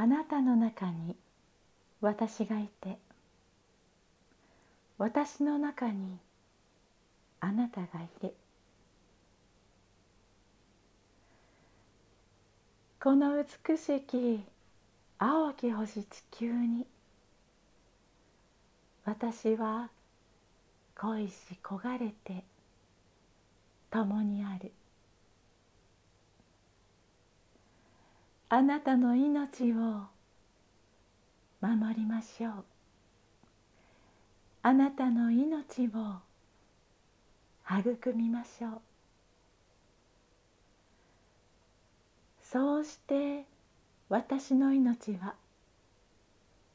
あなたの中に私がいて私の中にあなたがいて。この美しき青き星地球に私は恋し焦がれて共にある。あなたの命を守りましょう。あなたの命を育みましょうそうして私の命は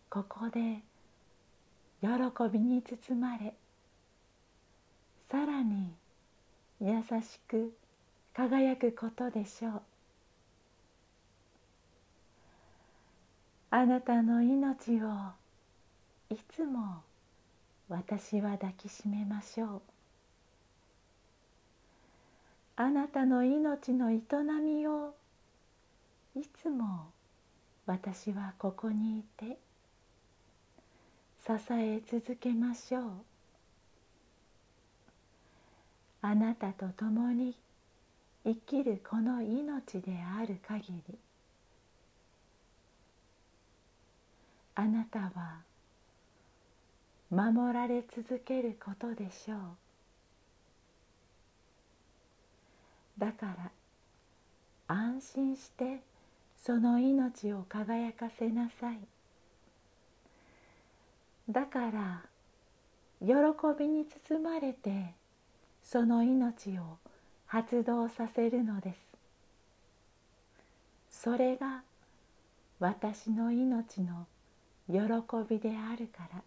ここで喜びに包まれさらに優しく輝くことでしょう。あなたの命をいつも私は抱きしめましょうあなたの命の営みをいつも私はここにいて支え続けましょう。あなたと共に生きるこの命である限りあなたは守られ続けることでしょう。だから安心してその命を輝かせなさい。だから喜びに包まれてその命を発動させるのです。それが私の命の喜びであるから。